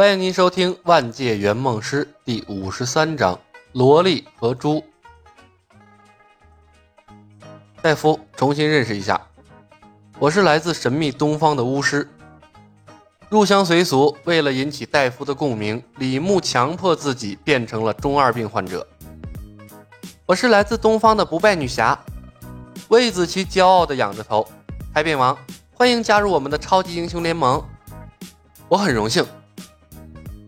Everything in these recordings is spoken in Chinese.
欢迎您收听《万界圆梦师》第五十三章《萝莉和猪》。戴夫，重新认识一下，我是来自神秘东方的巫师。入乡随俗，为了引起戴夫的共鸣，李牧强迫自己变成了中二病患者。我是来自东方的不败女侠。魏子琪骄傲地仰着头。海扁王，欢迎加入我们的超级英雄联盟。我很荣幸。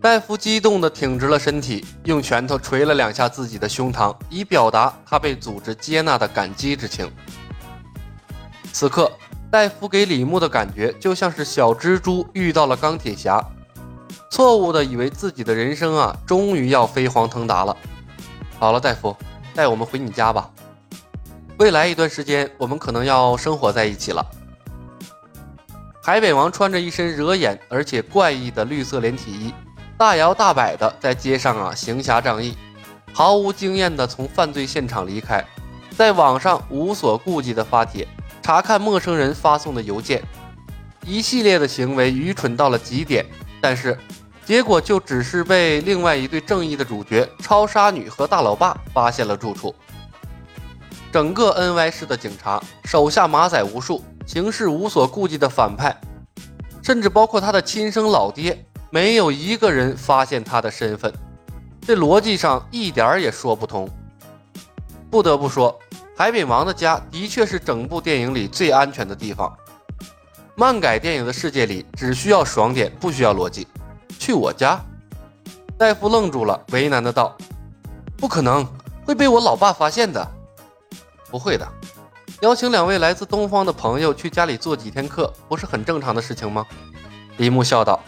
戴夫激动地挺直了身体，用拳头捶了两下自己的胸膛，以表达他被组织接纳的感激之情。此刻，戴夫给李牧的感觉就像是小蜘蛛遇到了钢铁侠，错误的以为自己的人生啊，终于要飞黄腾达了。好了，戴夫，带我们回你家吧。未来一段时间，我们可能要生活在一起了。海北王穿着一身惹眼而且怪异的绿色连体衣。大摇大摆的在街上啊行侠仗义，毫无经验的从犯罪现场离开，在网上无所顾忌的发帖，查看陌生人发送的邮件，一系列的行为愚蠢到了极点，但是结果就只是被另外一对正义的主角超杀女和大老爸发现了住处。整个 NY 市的警察手下马仔无数，行事无所顾忌的反派，甚至包括他的亲生老爹。没有一个人发现他的身份，这逻辑上一点儿也说不通。不得不说，海扁王的家的确是整部电影里最安全的地方。漫改电影的世界里，只需要爽点，不需要逻辑。去我家？戴夫愣住了，为难的道：“不可能，会被我老爸发现的。”不会的，邀请两位来自东方的朋友去家里做几天客，不是很正常的事情吗？李牧笑道。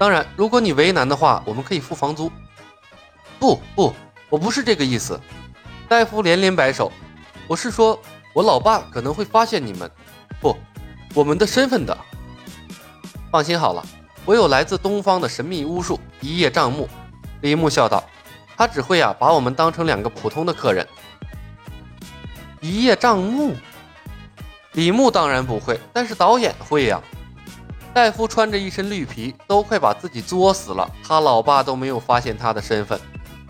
当然，如果你为难的话，我们可以付房租。不不，我不是这个意思。戴夫连连摆手，我是说，我老爸可能会发现你们，不，我们的身份的。放心好了，我有来自东方的神秘巫术一叶障目。李牧笑道，他只会啊把我们当成两个普通的客人。一叶障目，李牧当然不会，但是导演会呀。戴夫穿着一身绿皮，都快把自己作死了。他老爸都没有发现他的身份。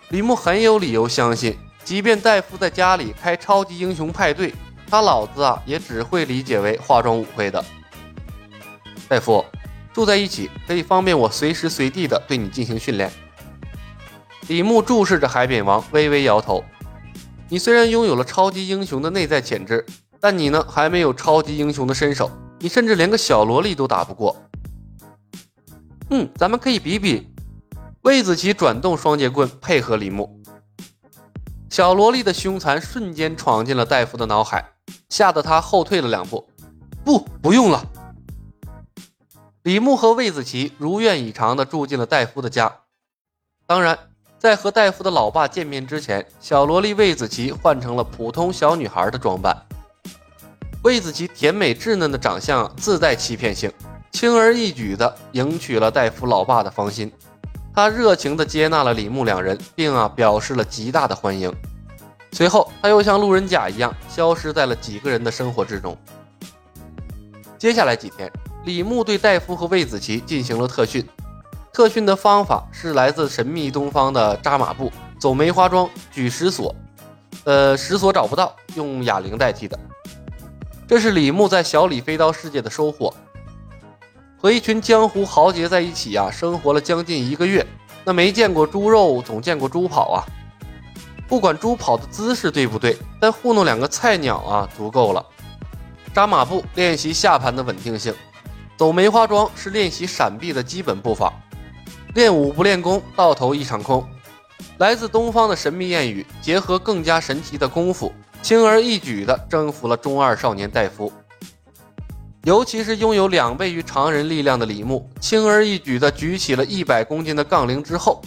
李牧很有理由相信，即便戴夫在家里开超级英雄派对，他老子啊也只会理解为化妆舞会的。戴夫，住在一起可以方便我随时随地的对你进行训练。李牧注视着海扁王，微微摇头。你虽然拥有了超级英雄的内在潜质，但你呢还没有超级英雄的身手。你甚至连个小萝莉都打不过。嗯，咱们可以比比。魏子琪转动双截棍，配合李牧。小萝莉的凶残瞬间闯进了戴夫的脑海，吓得他后退了两步。不，不用了。李牧和魏子琪如愿以偿地住进了戴夫的家。当然，在和戴夫的老爸见面之前，小萝莉魏子琪换成了普通小女孩的装扮。魏子琪甜美稚嫩的长相自带欺骗性，轻而易举地赢取了戴夫老爸的芳心。他热情地接纳了李牧两人，并啊表示了极大的欢迎。随后，他又像路人甲一样消失在了几个人的生活之中。接下来几天，李牧对戴夫和魏子琪进行了特训。特训的方法是来自神秘东方的扎马步、走梅花桩、举石锁。呃，石锁找不到，用哑铃代替的。这是李牧在小李飞刀世界的收获，和一群江湖豪杰在一起呀，生活了将近一个月。那没见过猪肉，总见过猪跑啊！不管猪跑的姿势对不对，但糊弄两个菜鸟啊，足够了。扎马步练习下盘的稳定性，走梅花桩是练习闪避的基本步伐。练武不练功，到头一场空。来自东方的神秘谚语，结合更加神奇的功夫。轻而易举地征服了中二少年戴夫，尤其是拥有两倍于常人力量的李牧，轻而易举地举起了一百公斤的杠铃之后，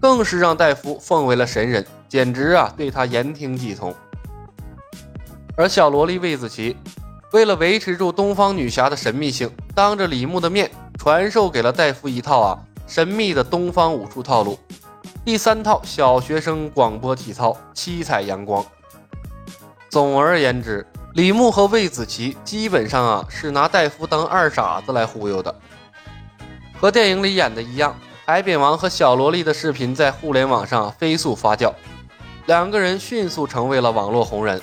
更是让戴夫奉为了神人，简直啊对他言听计从。而小萝莉魏子琪，为了维持住东方女侠的神秘性，当着李牧的面传授给了戴夫一套啊神秘的东方武术套路，第三套小学生广播体操，七彩阳光。总而言之，李牧和魏子琪基本上啊是拿戴夫当二傻子来忽悠的。和电影里演的一样，海扁王和小萝莉的视频在互联网上飞速发酵，两个人迅速成为了网络红人。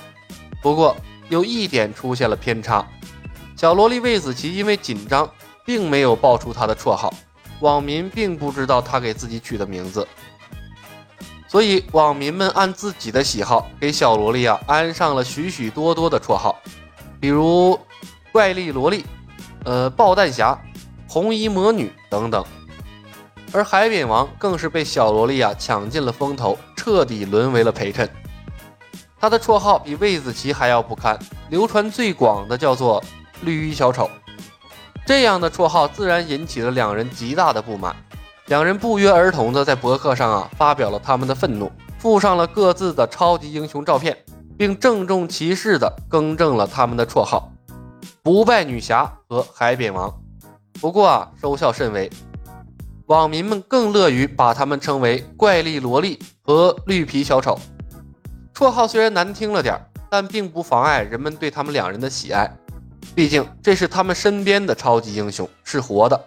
不过有一点出现了偏差，小萝莉魏子琪因为紧张，并没有报出她的绰号，网民并不知道她给自己取的名字，所以网民们按自己的喜好给小萝莉啊安上了许许多多的绰号，比如怪力萝莉、呃爆弹侠、红衣魔女等等。而海扁王更是被小萝莉啊抢尽了风头，彻底沦为了陪衬。他的绰号比魏子琪还要不堪，流传最广的叫做“绿衣小丑”。这样的绰号自然引起了两人极大的不满，两人不约而同的在博客上啊发表了他们的愤怒，附上了各自的超级英雄照片，并郑重其事的更正了他们的绰号“不败女侠”和“海扁王”。不过啊，收效甚微。网民们更乐于把他们称为“怪力萝莉”和“绿皮小丑”。绰号虽然难听了点但并不妨碍人们对他们两人的喜爱。毕竟这是他们身边的超级英雄，是活的。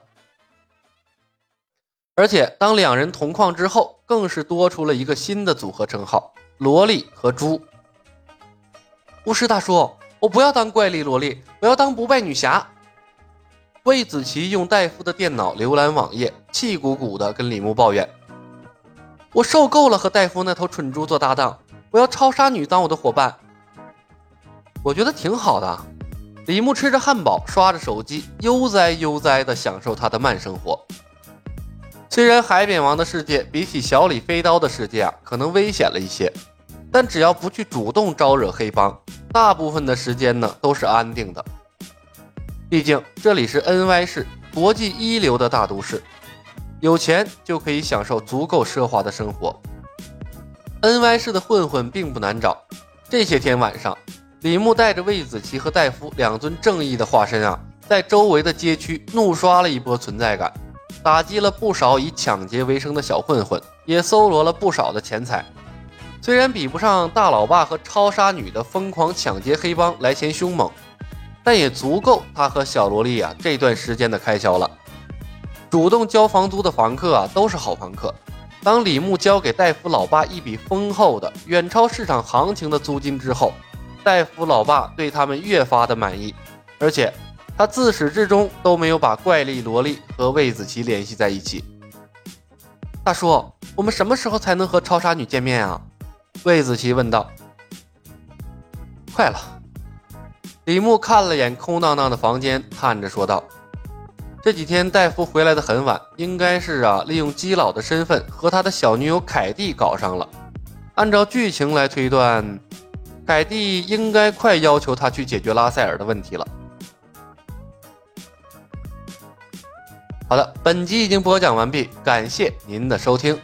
而且当两人同框之后，更是多出了一个新的组合称号——萝莉和猪。巫师大叔，我不要当怪力萝莉，我要当不败女侠。魏子琪用戴夫的电脑浏览网页，气鼓鼓地跟李牧抱怨：“我受够了和戴夫那头蠢猪做搭档，我要超杀女当我的伙伴。”我觉得挺好的。李牧吃着汉堡，刷着手机，悠哉悠哉地享受他的慢生活。虽然海扁王的世界比起小李飞刀的世界啊，可能危险了一些，但只要不去主动招惹黑帮，大部分的时间呢都是安定的。毕竟这里是 NY 市，国际一流的大都市，有钱就可以享受足够奢华的生活。NY 市的混混并不难找。这些天晚上，李牧带着魏子琪和戴夫两尊正义的化身啊，在周围的街区怒刷了一波存在感，打击了不少以抢劫为生的小混混，也搜罗了不少的钱财。虽然比不上大老爸和超杀女的疯狂抢劫黑帮来钱凶猛。但也足够他和小萝莉啊这段时间的开销了。主动交房租的房客啊都是好房客。当李牧交给戴夫老爸一笔丰厚的、远超市场行情的租金之后，戴夫老爸对他们越发的满意，而且他自始至终都没有把怪力萝莉和魏子琪联系在一起。大叔，我们什么时候才能和超杀女见面啊？魏子琪问道。快了。李牧看了眼空荡荡的房间，叹着说道：“这几天戴夫回来的很晚，应该是啊，利用基佬的身份和他的小女友凯蒂搞上了。按照剧情来推断，凯蒂应该快要求他去解决拉塞尔的问题了。”好的，本集已经播讲完毕，感谢您的收听。